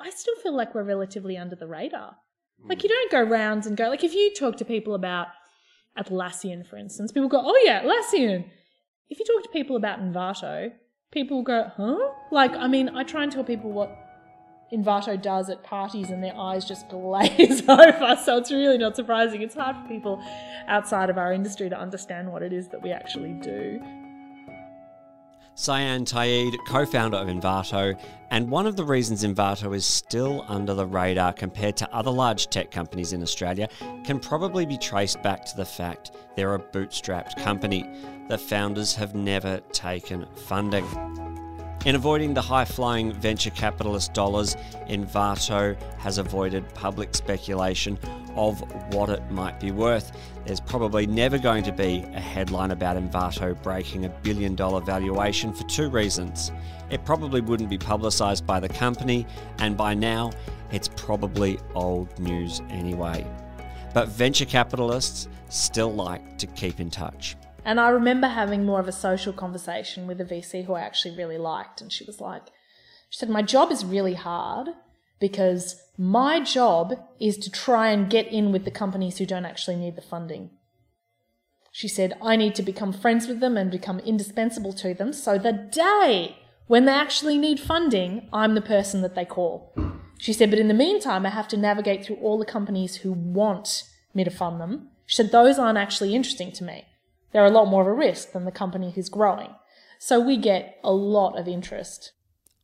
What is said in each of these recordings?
I still feel like we're relatively under the radar. Hmm. Like you don't go rounds and go like if you talk to people about Atlassian, for instance, people go, "Oh yeah, Atlassian." If you talk to people about Envato, people go, "Huh?" Like I mean, I try and tell people what Envato does at parties, and their eyes just glaze over. So it's really not surprising. It's hard for people outside of our industry to understand what it is that we actually do. Cyan Ta'eed, co founder of Envato, and one of the reasons Envato is still under the radar compared to other large tech companies in Australia can probably be traced back to the fact they're a bootstrapped company. The founders have never taken funding. In avoiding the high flying venture capitalist dollars, Envato has avoided public speculation of what it might be worth. There's probably never going to be a headline about Envato breaking a billion dollar valuation for two reasons. It probably wouldn't be publicised by the company, and by now, it's probably old news anyway. But venture capitalists still like to keep in touch. And I remember having more of a social conversation with a VC who I actually really liked. And she was like, she said, My job is really hard because my job is to try and get in with the companies who don't actually need the funding. She said, I need to become friends with them and become indispensable to them so the day when they actually need funding, I'm the person that they call. She said, but in the meantime, I have to navigate through all the companies who want me to fund them. She said, those aren't actually interesting to me they're a lot more of a risk than the company who's growing. So we get a lot of interest.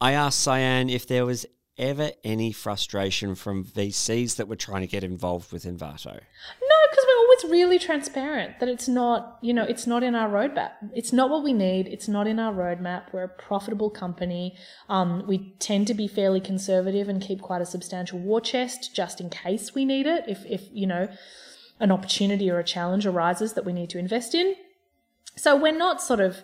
I asked Cyan if there was ever any frustration from VCs that were trying to get involved with Envato? No, because we're always really transparent that it's not, you know, it's not in our roadmap. It's not what we need. It's not in our roadmap. We're a profitable company. Um, we tend to be fairly conservative and keep quite a substantial war chest just in case we need it. If, if you know, an opportunity or a challenge arises that we need to invest in. So we're not sort of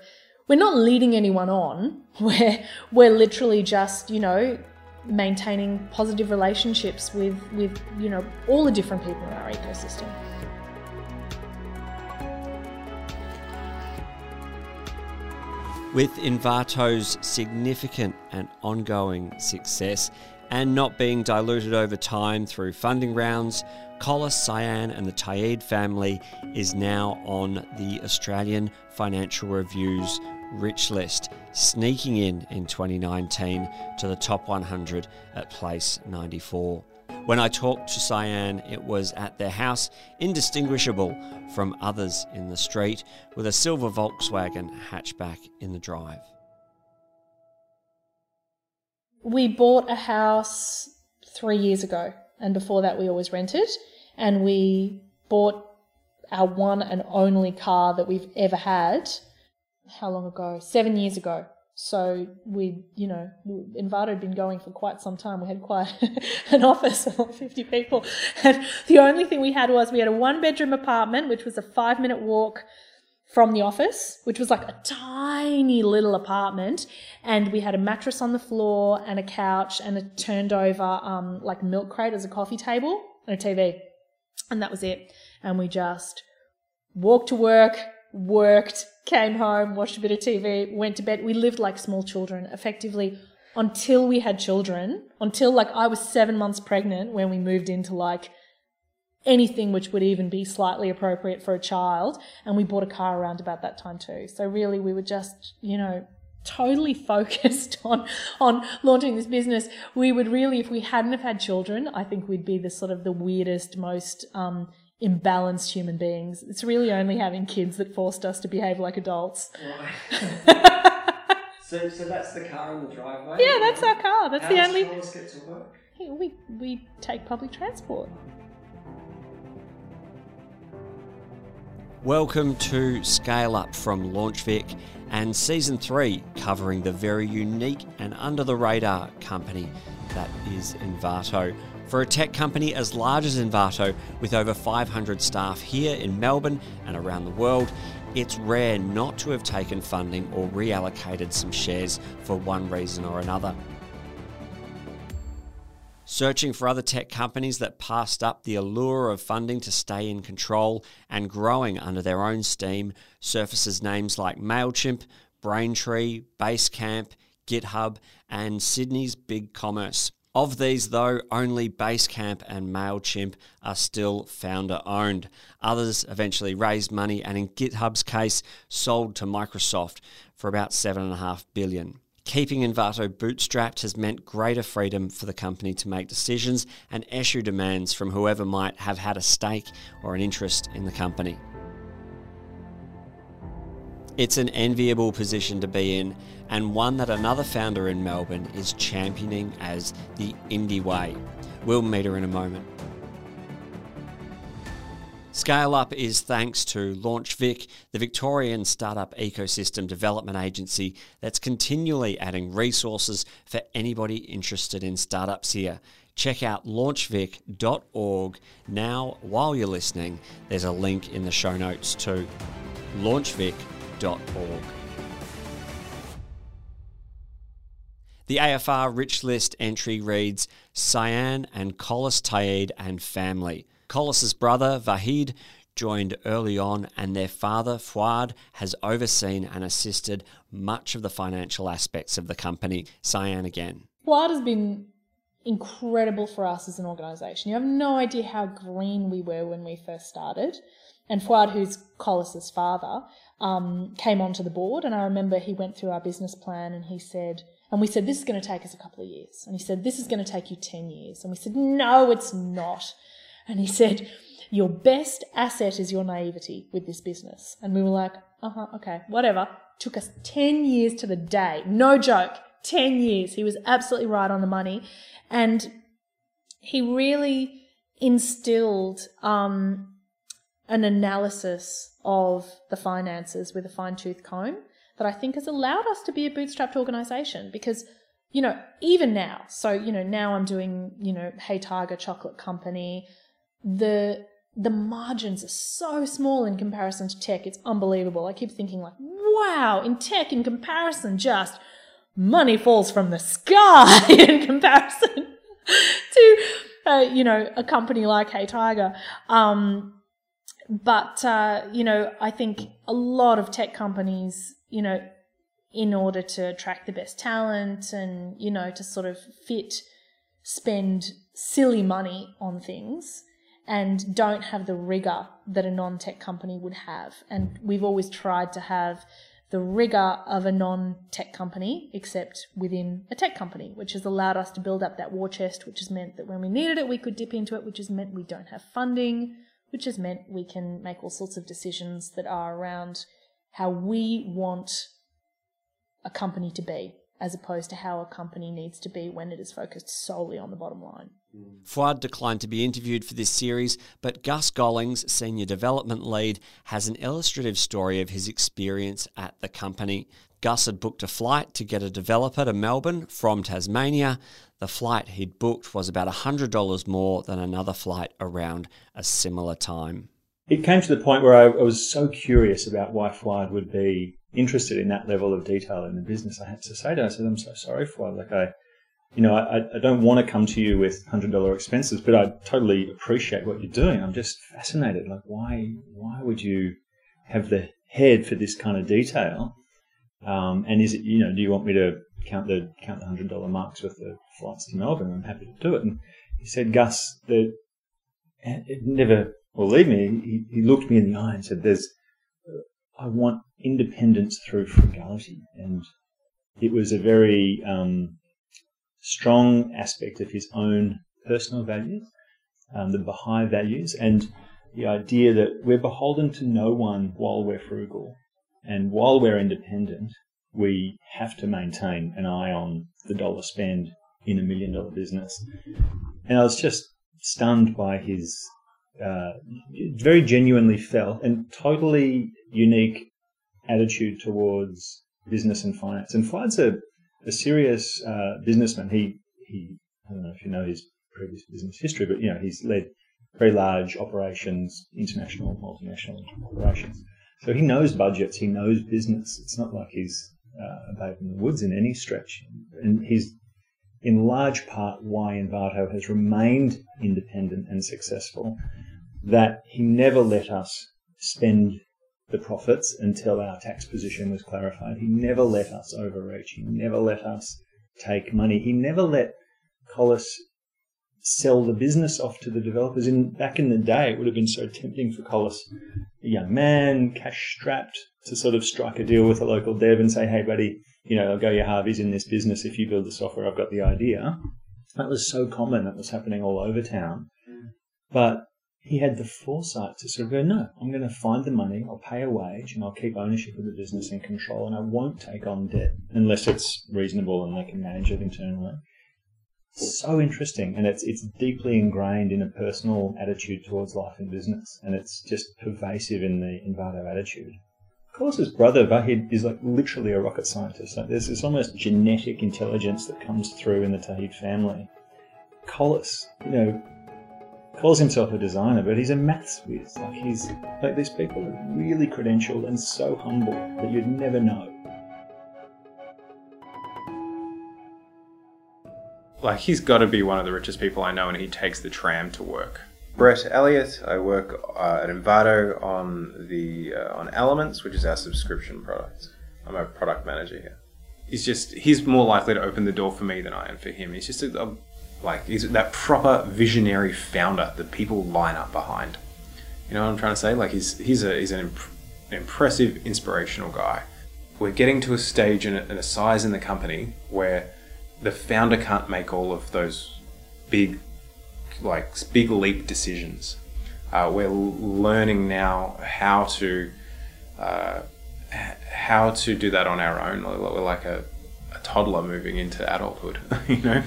we're not leading anyone on. We're we're literally just, you know, maintaining positive relationships with with, you know, all the different people in our ecosystem. With Envato's significant and ongoing success and not being diluted over time through funding rounds, Collis, Cyan, and the Ta'eed family is now on the Australian Financial Review's rich list, sneaking in in 2019 to the top 100 at place 94. When I talked to Cyan, it was at their house, indistinguishable from others in the street, with a silver Volkswagen hatchback in the drive. We bought a house three years ago and before that we always rented. And we bought our one and only car that we've ever had. How long ago? Seven years ago. So we, you know, Envato had been going for quite some time. We had quite an office of 50 people. And the only thing we had was we had a one bedroom apartment, which was a five minute walk from the office, which was like a tiny little apartment. And we had a mattress on the floor and a couch and a turned over, um, like milk crate as a coffee table and a TV. And that was it. And we just walked to work, worked, came home, watched a bit of TV, went to bed. We lived like small children effectively until we had children, until like I was seven months pregnant when we moved into like anything which would even be slightly appropriate for a child. And we bought a car around about that time too. So really we were just, you know, totally focused on on launching this business we would really if we hadn't have had children i think we'd be the sort of the weirdest most um, imbalanced human beings it's really only having kids that forced us to behave like adults so so that's the car in the driveway yeah that's our car that's How the only get to work? we we take public transport Welcome to Scale Up from LaunchVic and Season 3, covering the very unique and under the radar company that is Envato. For a tech company as large as Envato, with over 500 staff here in Melbourne and around the world, it's rare not to have taken funding or reallocated some shares for one reason or another searching for other tech companies that passed up the allure of funding to stay in control and growing under their own steam surfaces names like MailChimp, Braintree, Basecamp, GitHub, and Sydney's Big Commerce. Of these, though, only Basecamp and MailChimp are still founder owned. Others eventually raised money and, in GitHub's case, sold to Microsoft for about $7.5 billion. Keeping Envato bootstrapped has meant greater freedom for the company to make decisions and issue demands from whoever might have had a stake or an interest in the company. It's an enviable position to be in, and one that another founder in Melbourne is championing as the indie way. We'll meet her in a moment. Scale Up is thanks to LaunchVic, the Victorian startup ecosystem development agency that's continually adding resources for anybody interested in startups here. Check out launchvic.org now while you're listening. There's a link in the show notes too. launchvic.org. The AFR Rich List entry reads Cyan and Collis Ta'eed and family. Collis's brother, Vahid, joined early on, and their father, Fuad, has overseen and assisted much of the financial aspects of the company. Cyan again. Fuad has been incredible for us as an organisation. You have no idea how green we were when we first started. And Fuad, who's Collis's father, um, came onto the board, and I remember he went through our business plan and he said, and we said, this is going to take us a couple of years. And he said, this is going to take you 10 years. And we said, no, it's not. And he said, Your best asset is your naivety with this business. And we were like, Uh huh, okay, whatever. Took us 10 years to the day. No joke. 10 years. He was absolutely right on the money. And he really instilled um, an analysis of the finances with a fine tooth comb that I think has allowed us to be a bootstrapped organization because you know, even now, so, you know, now I'm doing, you know, Hey Tiger Chocolate Company, the the margins are so small in comparison to tech. It's unbelievable. I keep thinking like, wow, in tech, in comparison, just money falls from the sky in comparison to, uh, you know, a company like Hey Tiger. Um, but, uh, you know, I think a lot of tech companies, you know, in order to attract the best talent and, you know, to sort of fit, spend silly money on things and don't have the rigor that a non tech company would have. And we've always tried to have the rigor of a non tech company, except within a tech company, which has allowed us to build up that war chest, which has meant that when we needed it, we could dip into it, which has meant we don't have funding, which has meant we can make all sorts of decisions that are around how we want a company to be as opposed to how a company needs to be when it is focused solely on the bottom line. Fuad declined to be interviewed for this series, but Gus Gollings, senior development lead, has an illustrative story of his experience at the company. Gus had booked a flight to get a developer to Melbourne from Tasmania. The flight he'd booked was about $100 more than another flight around a similar time. It came to the point where I, was so curious about why Fuad would be interested in that level of detail in the business. I had to say to him, I said, I'm so sorry, Fuad. Like, I, you know, I, I don't want to come to you with hundred dollar expenses, but I totally appreciate what you're doing. I'm just fascinated. Like, why, why would you have the head for this kind of detail? Um, and is it, you know, do you want me to count the count the hundred dollar marks with the flights to Melbourne? I'm happy to do it. And he said, Gus, the, it never will leave me. He, he looked me in the eye and said, "There's, I want independence through frugality," and it was a very um, strong aspect of his own personal values, um, the Baha'i values, and the idea that we're beholden to no one while we're frugal. And while we're independent, we have to maintain an eye on the dollar spend in a million dollar business. And I was just stunned by his uh, very genuinely felt and totally unique attitude towards business and finance. And Fuad's a a serious uh, businessman. He he I don't know if you know his previous business history, but you know he's led very large operations, international, multinational operations. So he knows budgets, he knows business. It's not like he's uh, a babe in the woods in any stretch. And he's in large part why Envato has remained independent and successful, that he never let us spend the profits until our tax position was clarified. He never let us overreach. He never let us take money. He never let Collis sell the business off to the developers. In back in the day, it would have been so tempting for Collis, a young man, cash strapped, to sort of strike a deal with a local dev and say, "Hey, buddy, you know, I'll go your halvies in this business if you build the software. I've got the idea." That was so common. That was happening all over town. But he had the foresight to sort of go, no, I'm going to find the money, I'll pay a wage, and I'll keep ownership of the business and control, and I won't take on debt unless it's reasonable and they can manage it internally so interesting and it's it's deeply ingrained in a personal attitude towards life and business and it's just pervasive in the Envato attitude. Collis's brother Vahid is like literally a rocket scientist. Like there's this almost genetic intelligence that comes through in the Ta'eed family. Collis, you know, calls himself a designer, but he's a maths whiz. Like he's like these people are really credentialed and so humble that you'd never know. like he's got to be one of the richest people I know, and he takes the tram to work. Brett Elliott, I work uh, at Envato on the uh, on Elements, which is our subscription product. I'm a product manager here. He's just he's more likely to open the door for me than I am for him. He's just a, a like he's that proper visionary founder that people line up behind. You know what I'm trying to say? Like he's he's a he's an, imp- impressive, inspirational guy. We're getting to a stage and a, size in the company where the founder can't make all of those big, like big leap decisions. Uh, we're learning now how to uh, how to do that on our own. We're like a toddler moving into adulthood, you know.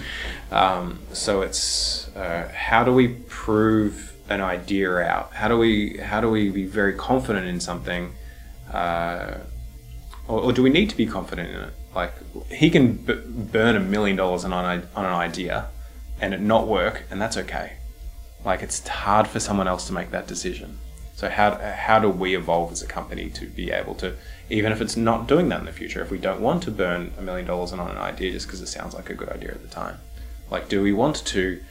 Um, so it's uh, how do we prove an idea out? How do we how do we be very confident in something, uh, or, or do we need to be confident in it? Like he can b- burn a million dollars on on an idea, and it not work, and that's okay. Like it's hard for someone else to make that decision. So how how do we evolve as a company to be able to, even if it's not doing that in the future, if we don't want to burn a million dollars on an idea just because it sounds like a good idea at the time, like do we want to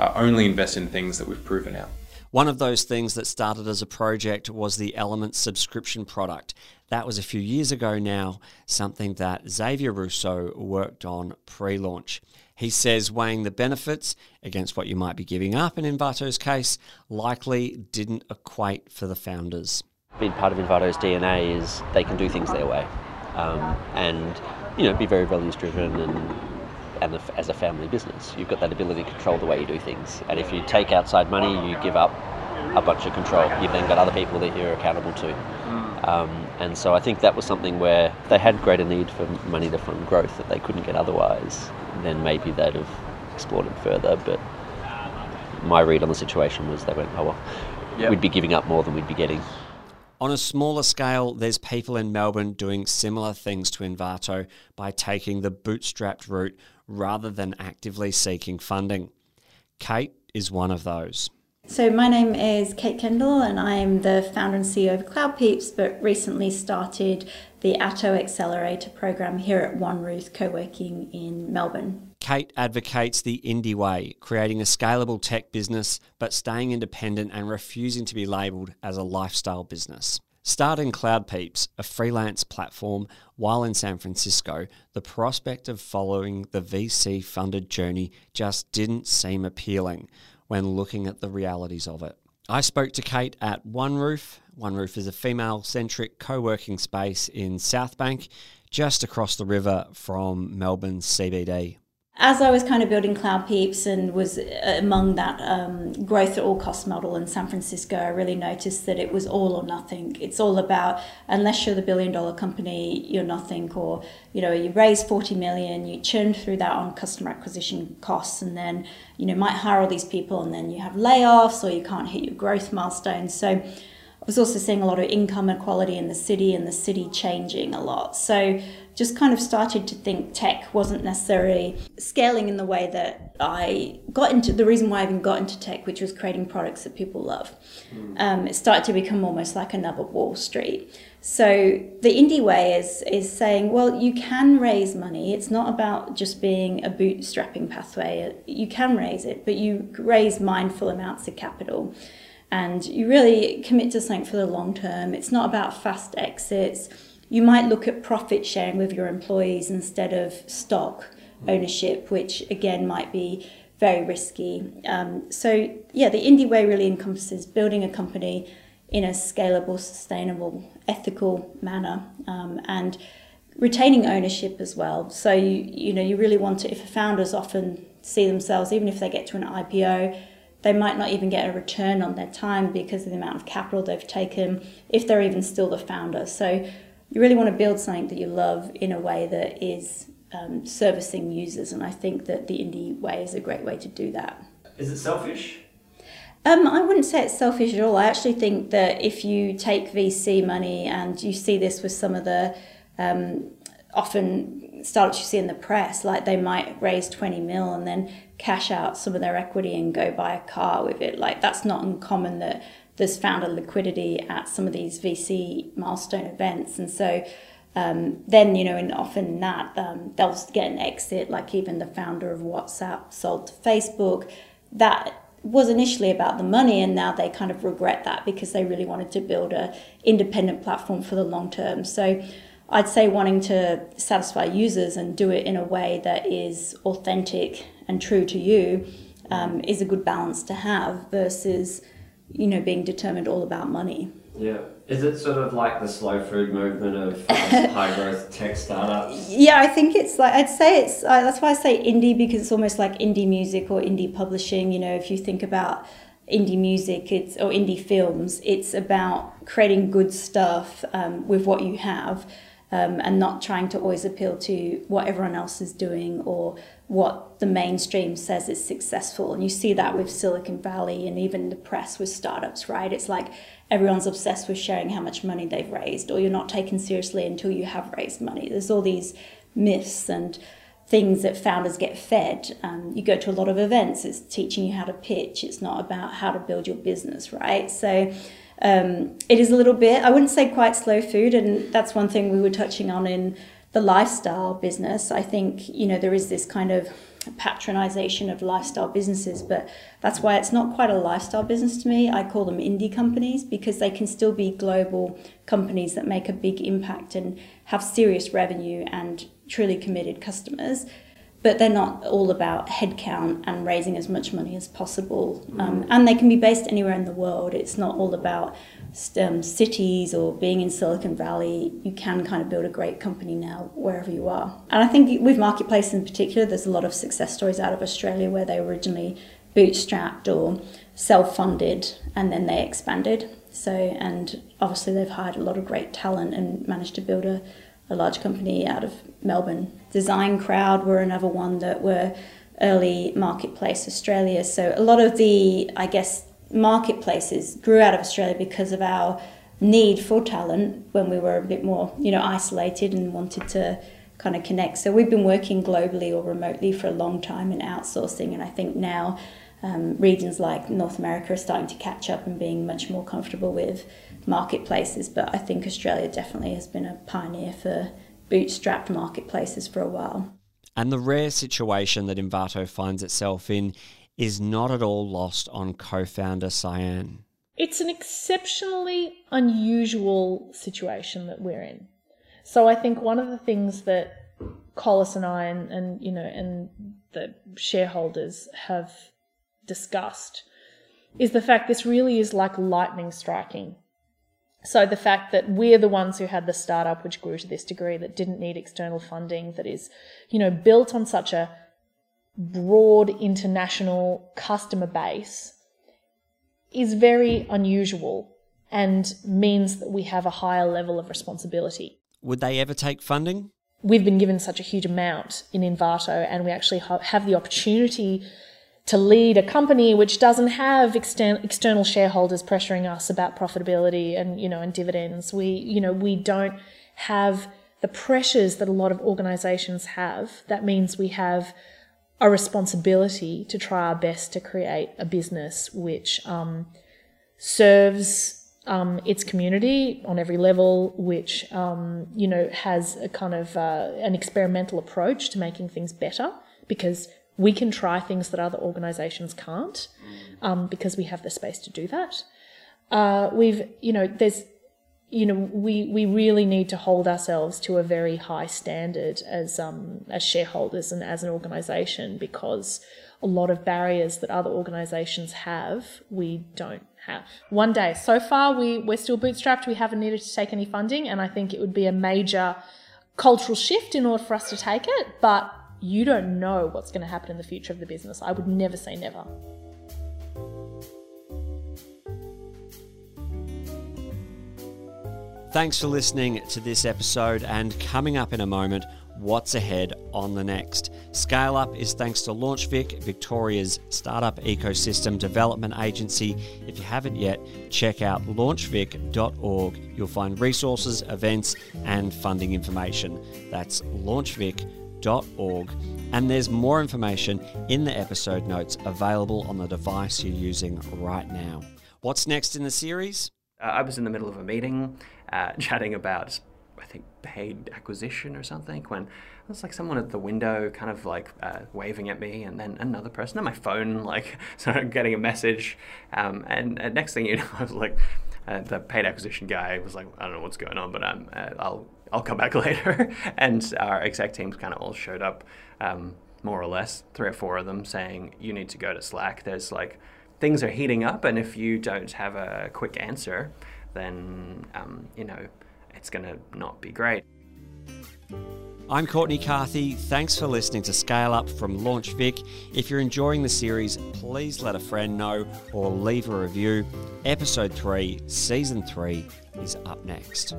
uh, only invest in things that we've proven out? One of those things that started as a project was the Element subscription product. That was a few years ago now, something that Xavier Rousseau worked on pre launch. He says weighing the benefits against what you might be giving up in Envato's case likely didn't equate for the founders. Being part of Envato's DNA is they can do things their way um, and, you know, be very values driven and and as a family business, you've got that ability to control the way you do things. And if you take outside money, you give up a bunch of control. You've then got other people that you're accountable to. Um, and so I think that was something where they had greater need for money to fund growth that they couldn't get otherwise. Then maybe they'd have explored it further. But my read on the situation was they went, oh well, yep. we'd be giving up more than we'd be getting. On a smaller scale, there's people in Melbourne doing similar things to Envato by taking the bootstrapped route rather than actively seeking funding. Kate is one of those. So, my name is Kate Kendall, and I'm the founder and CEO of CloudPeeps, but recently started the Atto Accelerator program here at One Roof Co working in Melbourne. Kate advocates the indie way, creating a scalable tech business, but staying independent and refusing to be labelled as a lifestyle business. Starting CloudPeeps, a freelance platform, while in San Francisco, the prospect of following the VC funded journey just didn't seem appealing when looking at the realities of it. I spoke to Kate at One Roof. One Roof is a female centric co working space in South Bank, just across the river from Melbourne's CBD as I was kind of building CloudPeeps and was uh, among that um, growth at all cost model in San Francisco, I really noticed that it was all or nothing. It's all about unless you're the billion dollar company, you're nothing. Or you know, you raise forty million, you churn through that on customer acquisition costs, and then you know might hire all these people, and then you have layoffs or you can't hit your growth milestones. So was also seeing a lot of income inequality in the city, and the city changing a lot. So just kind of started to think tech wasn't necessarily scaling in the way that I got into the reason why I even got into tech, which was creating products that people love. Mm. Um, it started to become almost like another Wall Street. So the indie way is is saying, well, you can raise money. It's not about just being a bootstrapping pathway. You can raise it, but you raise mindful amounts of capital. And you really commit to something for the long term. It's not about fast exits you might look at profit sharing with your employees instead of stock ownership, which again might be very risky. Um, so, yeah, the indie way really encompasses building a company in a scalable, sustainable, ethical manner um, and retaining ownership as well. So, you, you know, you really want to, if founders often see themselves, even if they get to an IPO, they might not even get a return on their time because of the amount of capital they've taken, if they're even still the founder. So, you really want to build something that you love in a way that is um, servicing users, and I think that the indie way is a great way to do that. Is it selfish? Um, I wouldn't say it's selfish at all. I actually think that if you take VC money, and you see this with some of the um, often startups you see in the press, like they might raise 20 mil and then cash out some of their equity and go buy a car with it. Like that's not uncommon that there's founder liquidity at some of these VC milestone events. And so um, then, you know, and often that um, they'll get an exit, like even the founder of WhatsApp sold to Facebook. That was initially about the money and now they kind of regret that because they really wanted to build a independent platform for the long term. So I'd say wanting to satisfy users and do it in a way that is authentic and true to you um, is a good balance to have versus you know, being determined all about money. Yeah. Is it sort of like the slow food movement of high growth tech startups? Yeah, I think it's like, I'd say it's, uh, that's why I say indie because it's almost like indie music or indie publishing. You know, if you think about indie music it's or indie films, it's about creating good stuff um, with what you have. Um, and not trying to always appeal to what everyone else is doing or what the mainstream says is successful. And you see that with Silicon Valley and even the press with startups, right? It's like everyone's obsessed with sharing how much money they've raised, or you're not taken seriously until you have raised money. There's all these myths and things that founders get fed. Um, you go to a lot of events, it's teaching you how to pitch, it's not about how to build your business, right? So um, it is a little bit, I wouldn't say quite slow food, and that's one thing we were touching on in the lifestyle business, I think, you know, there is this kind of patronization of lifestyle businesses, but that's why it's not quite a lifestyle business to me. I call them indie companies because they can still be global companies that make a big impact and have serious revenue and truly committed customers. But they're not all about headcount and raising as much money as possible. Um, and they can be based anywhere in the world. It's not all about um, cities or being in Silicon Valley, you can kind of build a great company now wherever you are. And I think with Marketplace in particular, there's a lot of success stories out of Australia where they originally bootstrapped or self funded and then they expanded. So, and obviously they've hired a lot of great talent and managed to build a, a large company out of Melbourne. Design Crowd were another one that were early Marketplace Australia. So, a lot of the, I guess, marketplaces grew out of Australia because of our need for talent when we were a bit more, you know, isolated and wanted to kind of connect. So we've been working globally or remotely for a long time in outsourcing, and I think now um, regions like North America are starting to catch up and being much more comfortable with marketplaces. But I think Australia definitely has been a pioneer for bootstrapped marketplaces for a while. And the rare situation that Envato finds itself in is not at all lost on co founder Cyan. It's an exceptionally unusual situation that we're in. So I think one of the things that Collis and I and, and you know and the shareholders have discussed is the fact this really is like lightning striking. So the fact that we're the ones who had the startup which grew to this degree that didn't need external funding that is, you know, built on such a broad international customer base is very unusual and means that we have a higher level of responsibility. Would they ever take funding? We've been given such a huge amount in Envato and we actually have the opportunity to lead a company which doesn't have extern- external shareholders pressuring us about profitability and you know and dividends. We you know we don't have the pressures that a lot of organizations have. That means we have a responsibility to try our best to create a business which um, serves um, its community on every level, which um, you know has a kind of uh, an experimental approach to making things better because we can try things that other organisations can't um, because we have the space to do that. Uh, we've you know there's you know, we, we really need to hold ourselves to a very high standard as um, as shareholders and as an organisation because a lot of barriers that other organizations have, we don't have. One day. So far, we, we're still bootstrapped. We haven't needed to take any funding, and I think it would be a major cultural shift in order for us to take it, but you don't know what's going to happen in the future of the business. I would never say never. Thanks for listening to this episode, and coming up in a moment, what's ahead on the next. Scale Up is thanks to LaunchVic, Victoria's startup ecosystem development agency. If you haven't yet, check out launchvic.org. You'll find resources, events, and funding information. That's launchvic.org. And there's more information in the episode notes available on the device you're using right now. What's next in the series? Uh, I was in the middle of a meeting uh, chatting about, I think, paid acquisition or something when it was like someone at the window kind of like uh, waving at me and then another person on my phone like started getting a message um, and, and next thing you know I was like uh, the paid acquisition guy was like I don't know what's going on but um, uh, I'll I'll come back later and our exec teams kind of all showed up um, more or less three or four of them saying you need to go to Slack there's like things are heating up and if you don't have a quick answer then um, you know it's going to not be great. I'm Courtney Carthy. Thanks for listening to Scale Up from Launch Vic. If you're enjoying the series, please let a friend know or leave a review. Episode 3, Season 3 is up next.